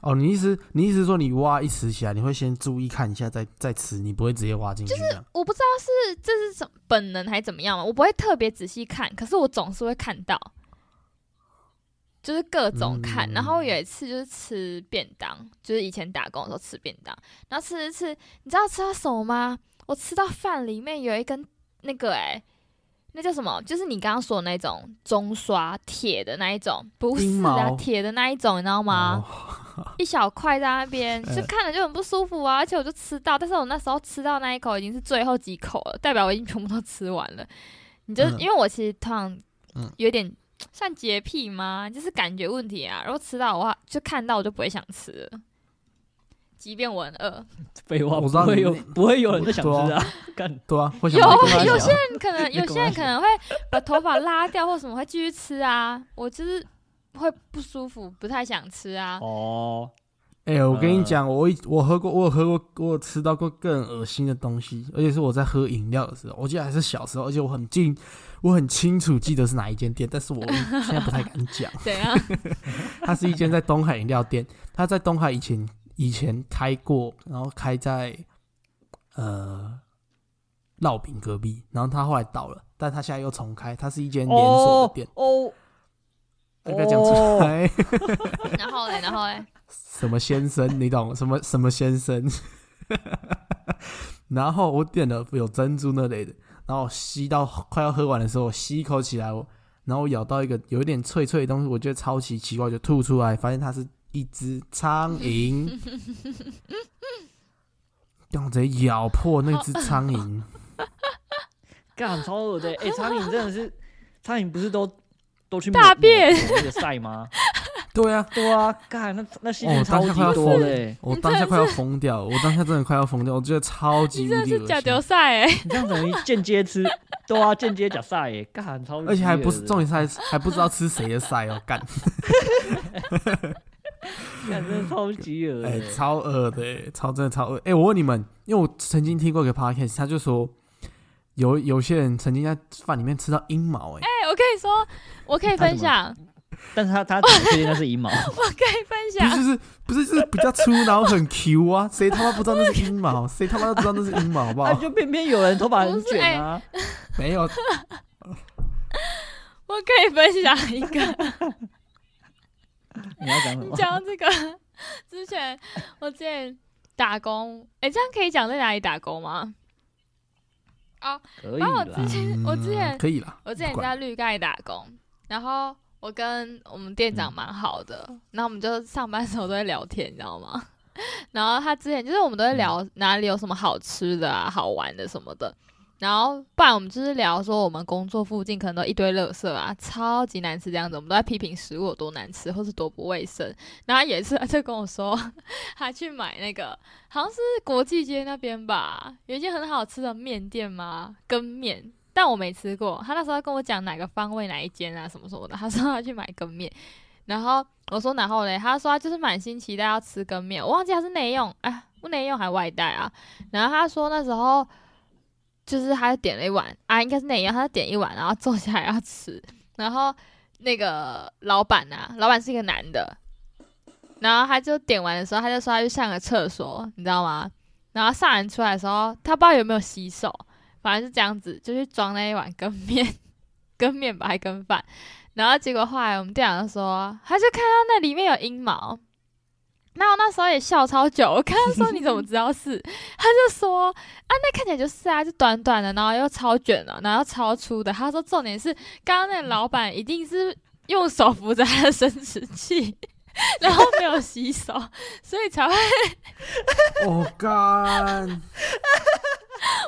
哦，你意思你意思说你挖一吃起来，你会先注意看一下再再吃，你不会直接挖进去就是？我不知道是这是什么本能还是怎么样嘛，我不会特别仔细看，可是我总是会看到，就是各种看。嗯然后有一次就是吃便当，就是以前打工的时候吃便当，然后吃吃吃，你知道吃到什么吗？我吃到饭里面有一根那个哎、那叫什么？就是你刚刚说的那种中刷铁的那一种，不是阴啊，铁的那一种，你知道吗？哦一小块在那边，呃就看着就很不舒服啊，而且我就吃到，但是我那时候吃到那一口已经是最后几口了，代表我已经全部都吃完了。你就、嗯因为我其实通常嗯有点算洁癖吗？就是感觉问题啊，然后吃到的话就看到我就不会想吃了，即便我很饿。废话，我知道不会有不会有人就想吃啊，干对啊，会想有有些人可能 有些人可能会把头发拉掉或什么会继续吃啊，我就是会不舒服，不太想吃啊。哦，哎、我跟你呃讲，我一我喝过，我有喝过，我有吃到过更恶心的东西，而且是我在喝饮料的时候，我记得还是小时候，而且我很近，我很清楚记得是哪一间店，但是我现在不太敢讲。怎样？它是一间在东海饮料店，它在东海以前以前开过，然后开在呃烙饼隔壁，然后它后来倒了，但它现在又重开，它是一间连锁的店，哦，哦不要讲出来。然后嘞，然后嘞，什么先生，你懂什么什么先生？然后我点了有珍珠那类的，然后吸到快要喝完的时候，我吸一口起来，我然后我咬到一个有一点脆脆的东西，我觉得超级奇怪，就吐出来，发现它是一只苍蝇，让我直接咬破那只苍蝇。干超恶的，哎，苍蝇真的是，苍蝇不是都都去大便那个晒吗？对啊，对啊，干那那细哦菌超级当下快要疯多的欸，我当下快要疯掉了，我当下真的快要疯掉，我觉得超级无你真的是假丢。赛哎！你这样等于间接吃，对啊，间接假赛耶，干超级，而且还不是重点是还还不知道吃谁的赛哦，干！干真的超级恶的 哎、欸，超恶的、欸，超真的超恶。哎、我问你们，因为我曾经听过一个 podcast，他就说有有些人曾经在饭里面吃到阴毛、哎、哎，我跟你说，我可以分享，但是他他怎么确定那是阴毛？我可以分不是享。就是不是就是比较粗，然后很 Q 啊，谁他妈不知道那是阴毛？谁他妈都知道那是阴毛，好不好？啊，就偏偏有人头发很卷啊，没有，我可以分享一个，你要讲什么？讲到这个之前，我之前打工，哎，这样可以讲在哪里打工吗？可以然后我之，前，我之前嗯可以了。我之前在绿盖打工，然后我跟我们店长蛮好的，然后我们就上班的时候都会聊天，你知道吗？然后他之前就是我们都会聊哪里有什么好吃的啊、好玩的什么的。然后不然我们就是聊说我们工作附近可能都一堆垃圾啊，超级难吃这样子，我们都在批评食物有多难吃或是多不卫生。然后有一次他就跟我说，他去买那个好像是国际街那边吧，有一间很好吃的面店嘛，羹面。但我没吃过，他那时候跟我讲哪个方位哪一间啊什么什么的，他说他去买羹面，然后我说然后嘞，他说他就是满心期待要吃羹面，我忘记他是内用，哎，不内用还外带啊，然后他说那时候就是他点了一碗啊，应该是内用，他点一碗，然后坐下来要吃，然后那个老板啊，老板是一个男的，然后他就点完的时候，他就说他去上个厕所，你知道吗？然后上完出来的时候，他不知道有没有洗手。反正是这样子，就去装那一碗羹面，羹面吧，还羹饭。然后结果后来我们店长就说，他就看到那里面有阴毛。那我那时候也笑超久，我看他说你怎么知道是？他就说啊，那看起来就是啊，就短短的，然后又超卷的，然后超粗的。他说重点是刚刚那个老板一定是用手扶着他的生殖器，然后没有洗手，所以才会。我干。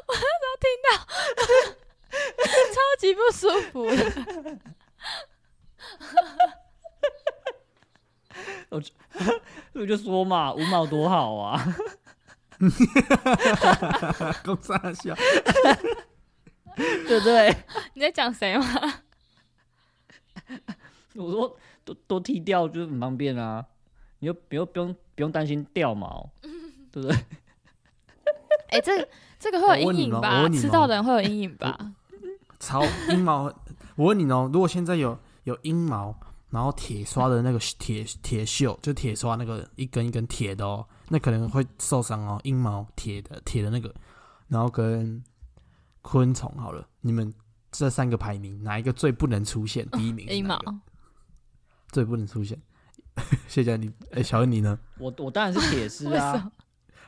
我那时候听到，超级不舒服。我就我就说嘛，五毛多好啊！够傻笑，对不对？你在讲谁吗？我说多多剃掉就是很方便啊，你又不用不用不用担心掉毛，对不对？哎，这。这个会有阴影吧？吃到的人会有阴影吧？超阴毛，我问你哦，如果现在有有阴毛，然后铁刷的那个铁铁锈，就铁刷那个一根一根铁的哦，那可能会受伤哦。阴毛铁的铁的那个，然后跟昆虫好了，你们这三个排名哪一个最不能出现？第一名阴毛最不能出现。谢谢你，哎，小恩你呢？我我当然是铁丝啊。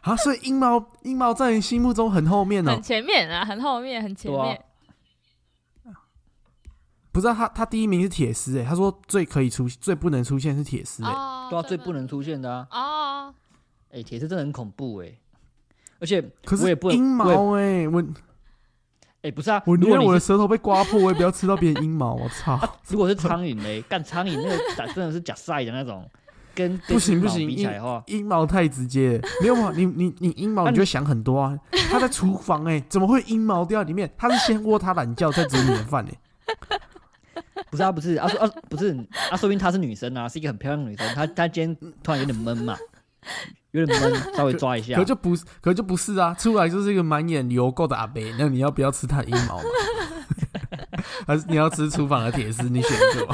啊，所以阴毛阴毛在你心目中很后面哦，很前面啊，很后面，很前面。不知道他他第一名是铁丝哎，他说最可以出最不能出现是铁丝哎，对啊，最不能出现的啊。哦，哎，铁丝真的很恐怖哎，而且可是我也不阴毛哎，我哎不是啊，我宁愿我的舌头被刮破，我也不要吃到别人阴毛。我操！如果是苍蝇嘞，干苍蝇那个真的是假晒的那种。跟不行不行，阴阴毛太直接，没有嘛？你你你阴毛你就想很多啊！他在厨房哎，怎么会阴毛掉里面？他是先窝他懒觉再煮你的饭哎。不是啊，不是啊，说啊不是啊，说明她是女生啊，是一个很漂亮的女生。她她今天突然有点闷嘛，有点闷，稍微抓一下。可就不可就不是啊，出来就是一个满眼油垢的阿伯。那你要不要吃他的阴毛？还是你要吃厨房的铁丝？你选一个。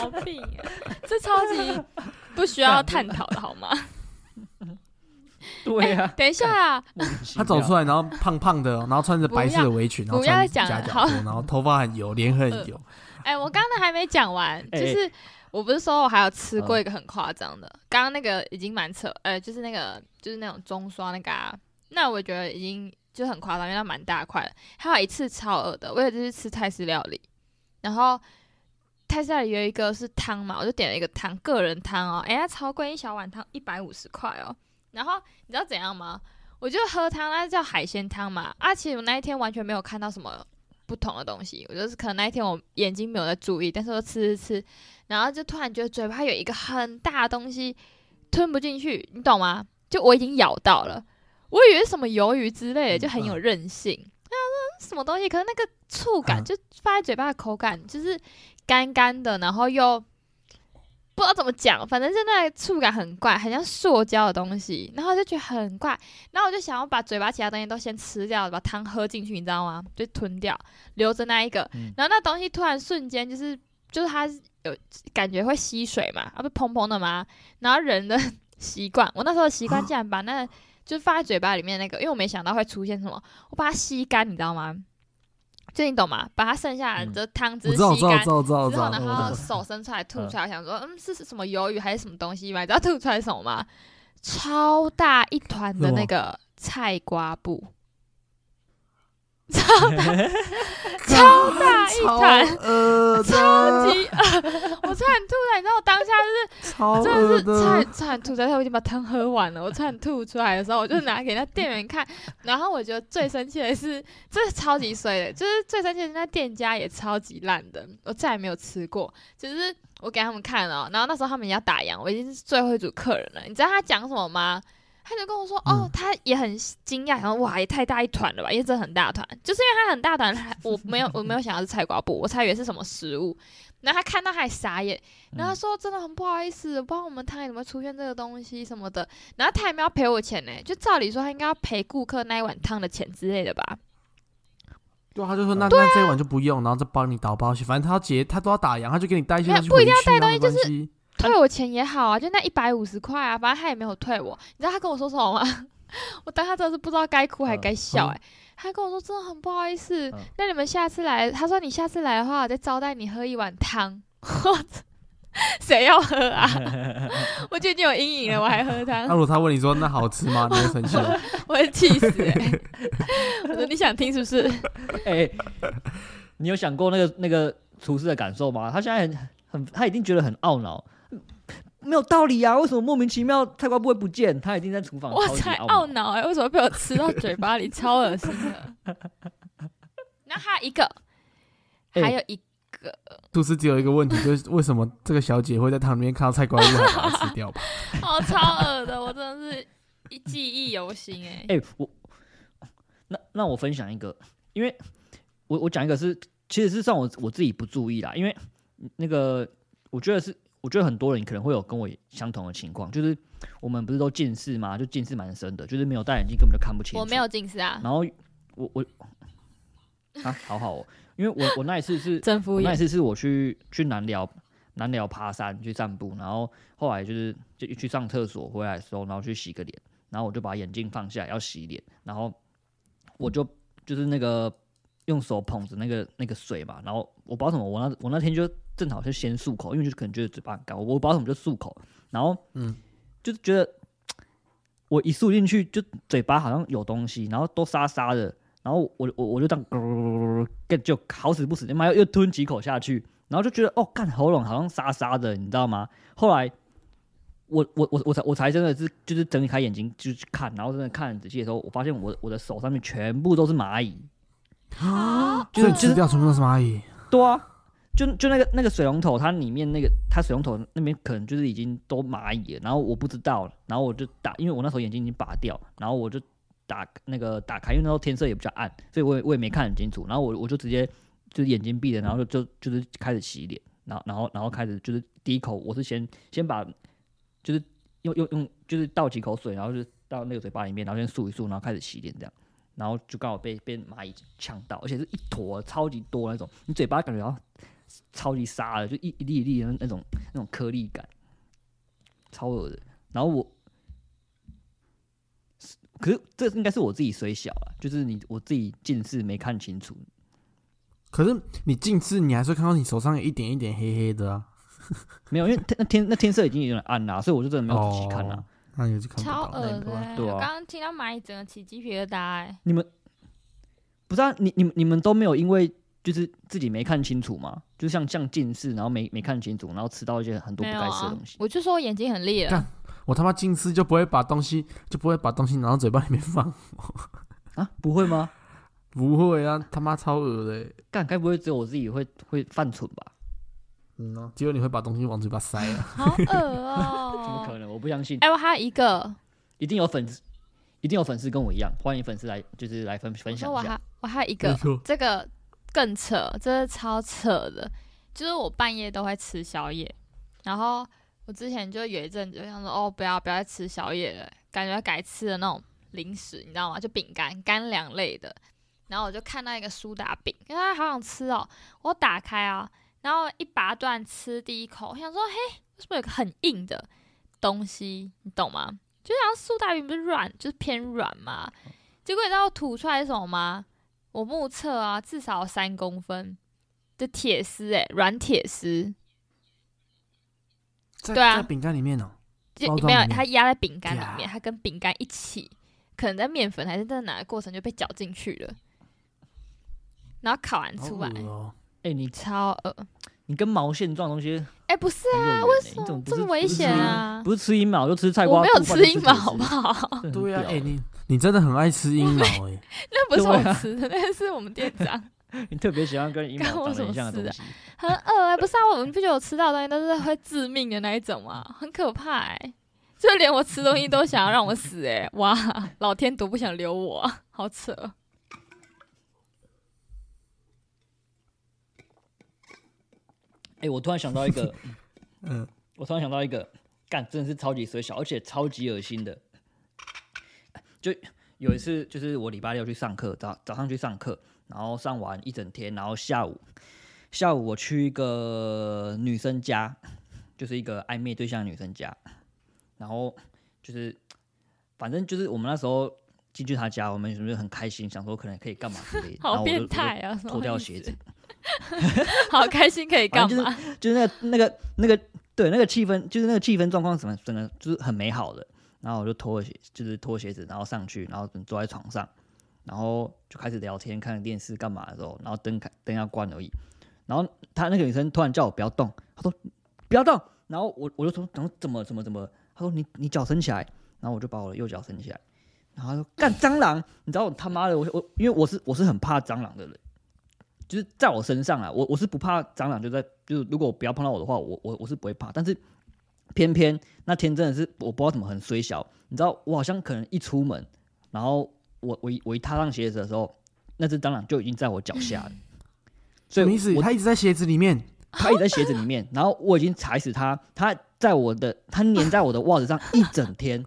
毛病，这超级不需要探讨的好吗？对呀，等一下，啊他走出来，然后胖胖的，然后穿着白色的围裙，然后穿夹脚拖，然后头发很油，脸很油。哎，我刚刚还没讲完，就是我不是说我还有吃过一个很夸张的，刚刚那个已经蛮扯，呃，就是那个就是那种中刷那个，啊那我觉得已经就很夸张，因为它蛮大块的。还有一次超饿的，我也就是吃泰式料理，然后。泰式料理有一个是汤嘛，我就点了一个汤，个人汤哦，哎呀超贵，一小碗汤一百五十块哦。然后你知道怎样吗？我就喝汤，那叫海鲜汤嘛。而且我那一天完全没有看到什么不同的东西，我就是可能那一天我眼睛没有在注意，但是我吃吃吃，然后就突然觉得嘴巴有一个很大的东西吞不进去，你懂吗？就我已经咬到了，我以为什么鱿鱼之类的，就很有韧性。那什么东西？可是那个触感就放在嘴巴的口感就是。干干的，然后又不知道怎么讲，反正就那触感很怪，很像塑胶的东西，然后就觉得很怪，然后我就想要把嘴巴其他东西都先吃掉，把汤喝进去，你知道吗？就吞掉，留着那一个，然后那东西突然瞬间就是就是它有感觉会吸水嘛，啊不砰砰的吗，然后人的 习惯，我那时候习惯竟然把那就是放在嘴巴里面那个，因为我没想到会出现什么，我把它吸干，你知道吗？就你懂吗？把它剩下的汤汁吸干之后，然后手伸出来吐出来，我想说，嗯，是什么鱿鱼还是什么东西嘛？你知道吐出来什么吗？超大一团的那个菜瓜布。超大一超团，恶的，超级恶，我差点吐出来，你知道我当下就是超真的。是差的点，差点吐出来，我已经把汤喝完了，我差点吐出来的时候，我就拿给那店员看，然后我觉得最生气的是，这是超级衰的，就是最生气的是那店家也超级烂的，我再也没有吃过，就是我给他们看了，然后那时候他们要打烊，我已经是最后一组客人了，你知道他讲什么吗？他就跟我说，哦嗯，他也很惊讶，然后哇，也太大一团了吧，因为真的很大团，就是因为他很大团，还我没有我没有想到是菜瓜布，我猜以为是什么食物，然后他看到他还傻眼，然后他说真的很不好意思，不知道我们汤里怎么出现这个东西什么的，然后他也没有赔我钱呢，就照理说他应该要赔顾客那一碗汤的钱之类的吧，对啊，他就说那那这一碗就不用，然后再帮你打包去，反正他要结，他都要打烊，他就给你带一些不一定要带东西没关系退我钱也好啊，就那一百五十块啊，反正他也没有退我。你知道他跟我说什么吗？我当下真的是不知道该哭还该笑嗯哎、他跟我说真的很不好意思，嗯那你们下次来，他说你下次来的话，我再招待你喝一碗汤。我操谁要喝啊？我就已经有阴影了，我还喝汤 那汤，如果他问你说那好吃吗？你会生气吗？我会气死哎、我说你想听是不是？哎、你有想过那个那个厨师的感受吗？他现在很很，他一定觉得很懊恼，没有道理啊！为什么莫名其妙菜瓜不会不见？他一定在厨房我才懊懊恼哎、为什么被我吃到嘴巴里，超恶心的。那还有一个，哎还有一吐司只有一个问题，就是为什么这个小姐会在汤里面看到菜瓜布还把它吃掉吧？哦，超恶的，我真的是一记忆犹新哎。哎、我那那我分享一个，因为我我讲一个是，其实是算我我自己不注意啦，因为那个我觉得是，我觉得很多人可能会有跟我相同的情况，就是我们不是都近视吗？就近视蛮深的，就是没有戴眼镜根本就看不清楚。我没有近视啊，然后我我啊，好好哦，因为我我那一次是 真敷我那一。次是我去去南寮南寮爬山去散步，然后后来就是就去上厕所回来的时候，然后去洗个脸，然后我就把眼镜放下来要洗脸，然后我就就是那个用手捧着那个那个水嘛，然后我不知道什么，我那我那天就正好就先漱口，因为就可能觉得嘴巴很干，我我不知道什么就漱口，然后嗯，就是觉得我一漱进去就嘴巴好像有东西，然后都沙沙的，然后我我我就这样咯，就好死不死，妈又又吞几口下去，然后就觉得哦，干喉咙好像沙沙的，你知道吗？后来我我我我才我才真的是就是睁开眼睛就去看，然后真的看很仔细的时候，我发现我我的手上面全部都是蚂蚁，就是就吃掉全部都是蚂蚁。对啊，就就那个那个水龙头，它里面那个它水龙头那边可能就是已经都蚂蚁了，然后我不知道，然后我就打，因为我那时候眼睛已经拔掉，然后我就打那个打开，因为那时候天色也比较暗，所以我也我也没看很清楚，然后我我就直接就是眼睛闭着，然后就就就是开始洗脸，然后然后然后开始就是第一口我是先先把就是用用用就是倒几口水，然后就到那个嘴巴里面，然后先漱一漱，然后开始洗脸这样。然后就刚好被被蚂蚁呛到，而且是一坨超级多那种，你嘴巴感觉到超级沙的，就一一粒一粒的那种那种颗粒感，超恶的。然后我，可是这应该是我自己水小了，就是你我自己近视没看清楚，可是你近视，你还是看到你手上有一点一点黑黑的啊。没有，因为天那天那天色已经有点暗了，所以我就真的没有仔细看啦。哦那也是看不超到。恶的欸、对啊我刚刚听到蚂蚁整个起鸡皮疙瘩哎、你们不是啊？你你们你们都没有因为就是自己没看清楚吗？就像像近视，然后没没看清楚，然后吃到一些很多不没有啊该吃的东西。，我就说我眼睛很利了干，我他妈近视就不会把东西就不会把东西拿到嘴巴里面放，啊，不会吗？不会啊，他妈超恶的欸。干，该不会只有我自己会会犯蠢吧？嗯啊，结果你会把东西往嘴巴塞啊。好恶哦 怎么哦、可能？我不相信，哎、我还有一个，一定有粉丝，一定有粉丝跟我一样，欢迎粉丝来，就是来分分享一下。我还我还有一个这个更扯，这是超扯的，就是我半夜都会吃宵夜，然后我之前就有一阵子就想说，哦，不要不要再吃宵夜了，感觉改吃的那种零食，你知道吗？就饼干、干粮类的。然后我就看到一个苏打饼，因为它好想吃哦，我打开啊，然后一拔断吃第一口，我想说，嘿，为什么有个很硬的东西？你懂吗？就像苏打饼不是软，就是偏软嘛。结果你知道我吐出来是什么吗？我目测啊，至少有三公分的铁丝，诶，软铁丝，在对啊在饼干里面哦。就没有它压在饼干里面，它跟饼干一起，可能在面粉还是在哪个过程就被搅进去了。然后烤完出来，哎、你超恶。你跟毛线状的东西哎、不是啊、欸，为什么不这么危险啊？不是吃阴毛就吃菜瓜，我没有吃阴毛，好不？好？对啊，屌哎、你你真的很爱吃阴毛哎、那不是我吃的，那是我们店长。你特别喜欢跟阴毛干我长得很什么事啊像的东西。很饿哎、不是啊，我们不觉得我吃到的东西都是会致命的那一种吗？很可怕哎、就连我吃东西都想要让我死哎、哇，老天多不想留我啊，好扯。哎、我突然想到一个，嗯，我突然想到一个，干真的是超级水小，而且超级恶心的。就有一次，就是我礼拜六去上课，早早上去上课，然后上完一整天，然后下午下午我去一个女生家，就是一个暧昧对象的女生家，然后就是反正就是我们那时候进去她家，我们是不是很开心，想说可能可以干嘛之类的，然后好我就变态啊！我就脱掉鞋子，，好开心，可以干反正嘛？就是那个那个那个对那个气氛，就是那个气氛状况什么整个就是很美好的。然后我就脱鞋，就是脱鞋子，然后上去，然后坐在床上，然后就开始聊天、看电视干嘛的时候，然后灯开灯要关而已。然后她那个女生突然叫我不要动，她说不要动，然后我我就说，然后怎么怎么怎么？她说你你脚伸起来，然后我就把我的右脚伸起来，然后她说干蟑螂，你知道我他妈的我我因为我是我是很怕蟑螂的人，就是在我身上啊，我我是不怕蟑螂，就在就是如果不要碰到我的话，我我我是不会怕，但是偏偏那天真的是我不知道怎么很衰小，你知道我好像可能一出门，然后我我一我一踏上鞋子的时候，那只蟑螂就已经在我脚下了，所以什么意思？它一直在鞋子里面，它也在鞋子里面，然后我已经踩死它，它在我的它粘在我的袜子上一整天，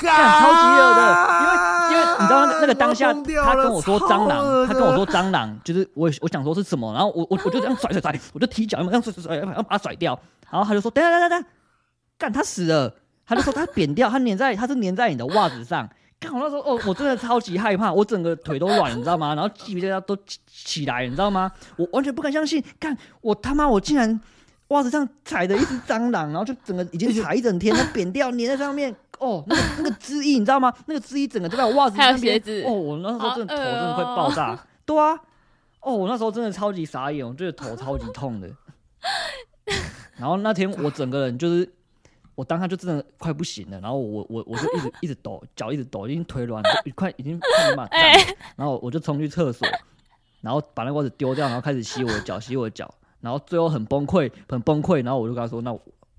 干超级恶的因为因为你知道那个那个当下，他跟我说蟑螂，他跟我说蟑螂，就是我我想说是什么，然后我我我就这样甩甩甩，我就踢脚，这样甩甩甩，要把它甩掉，然后他就说等等下等下，干他死了，他就说他扁掉，他粘在他是粘在你的袜子上。干我那时候哦，我真的超级害怕，我整个腿都软，你知道吗？然后鸡皮疙瘩都起起来，你知道吗？我完全不敢相信，干我他妈我竟然袜子上踩着一只蟑螂，然后就整个已经踩一整天，它扁掉粘在上面，哦，那个那个汁液你知道吗？那个汁液整个都在我袜子还有上边哦，我那时候真的头真的快爆炸，对啊，哦，我那时候真的超级傻眼，我觉得头超级痛的。然后那天我整个人就是，我当下就真的快不行了，然后我我我就一直一直抖，脚一直抖，已经腿软，就快已经快没办法站了。然后我就冲去厕所，然后把那袜子丢掉，然后开始洗我的脚，洗我的脚，然后最后很崩溃，很崩溃，然后我就跟他说，那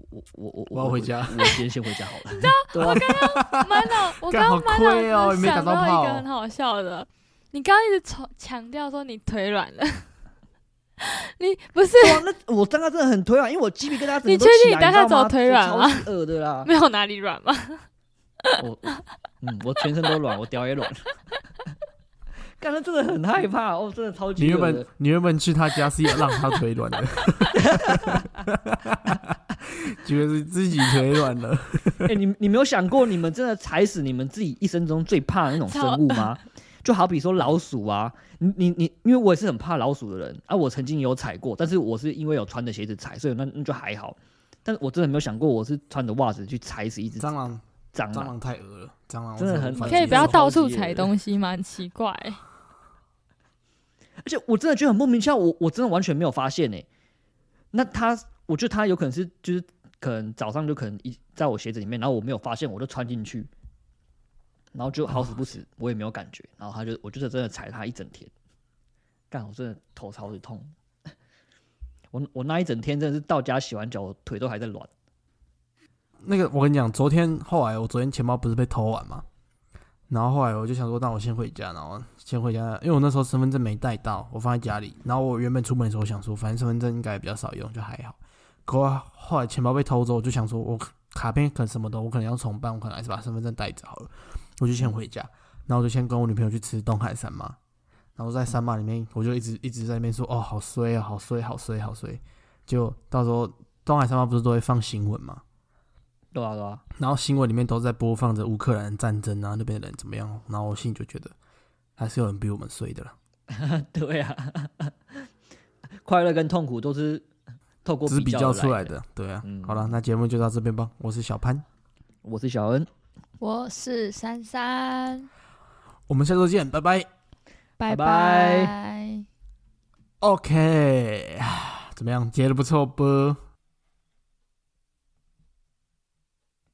我我我我我要回家我今天先回家好了。你知道？对啊，满脑，我刚刚满脑 子想到一个很好笑的，你刚刚一直强强调说你腿软了，你不是哇，那我刚刚真的很腿软，因为我鸡皮疙瘩整个你都确定你当起来知道吗下只有腿软吗超级恶的啦。没有哪里软吗？我我嗯，我全身都软，我屌也软。刚才真的很害怕哦，真的超级你原本。你原本去他家是要让他腿软的，觉得是自己腿软了。哎、你你没有想过，你们真的踩死你们自己一生中最怕的那种生物吗？就好比说老鼠啊，你你你，因为我也是很怕老鼠的人啊，我曾经有踩过，但是我是因为有穿的鞋子踩，所以那那就还好。但是我真的没有想过，我是穿着袜子去踩死一只蟑螂，蟑螂。蟑螂太恶了，蟑螂真的很可以不要到处踩东西吗？很奇怪、而且我真的觉得很莫名其妙，我我真的完全没有发现呢、那他，我觉得他有可能是就是可能早上就可能一在我鞋子里面，然后我没有发现，我就穿进去，然后就好死不死，我也没有感觉，然后他就我就是真的踩他一整天，干我真的头超级痛，我我那一整天真的是到家洗完脚，我腿都还在软。那个，我跟你讲，昨天后来我昨天钱包不是被偷完吗，然后后来我就想说，那我先回家，然后先回家，因为我那时候身份证没带到，我放在家里。然后我原本出门的时候想说，反正身份证应该比较少用，就还好。可我后来钱包被偷走，我就想说我卡片可能什么的，我可能要重办，我可能还是把身份证带着好了。我就先回家，然后我就先跟我女朋友去吃东海三妈，然后在三妈里面，我就一直一直在那边说，哦，好衰啊，好衰，好衰，好衰。就到时候东海三妈不是都会放新闻吗？对啊对啊，然后新闻里面都在播放着乌克兰战争啊，那边的人怎么样？然后我心里就觉得，还是有人比我们衰的了，对啊，快乐跟痛苦都是透过只是比较较出来的。对啊，嗯好了，那节目就到这边吧。我是小潘，我是小恩，我是珊珊。我们下周见，拜拜。拜拜拜。OK，怎么样？接的不错不？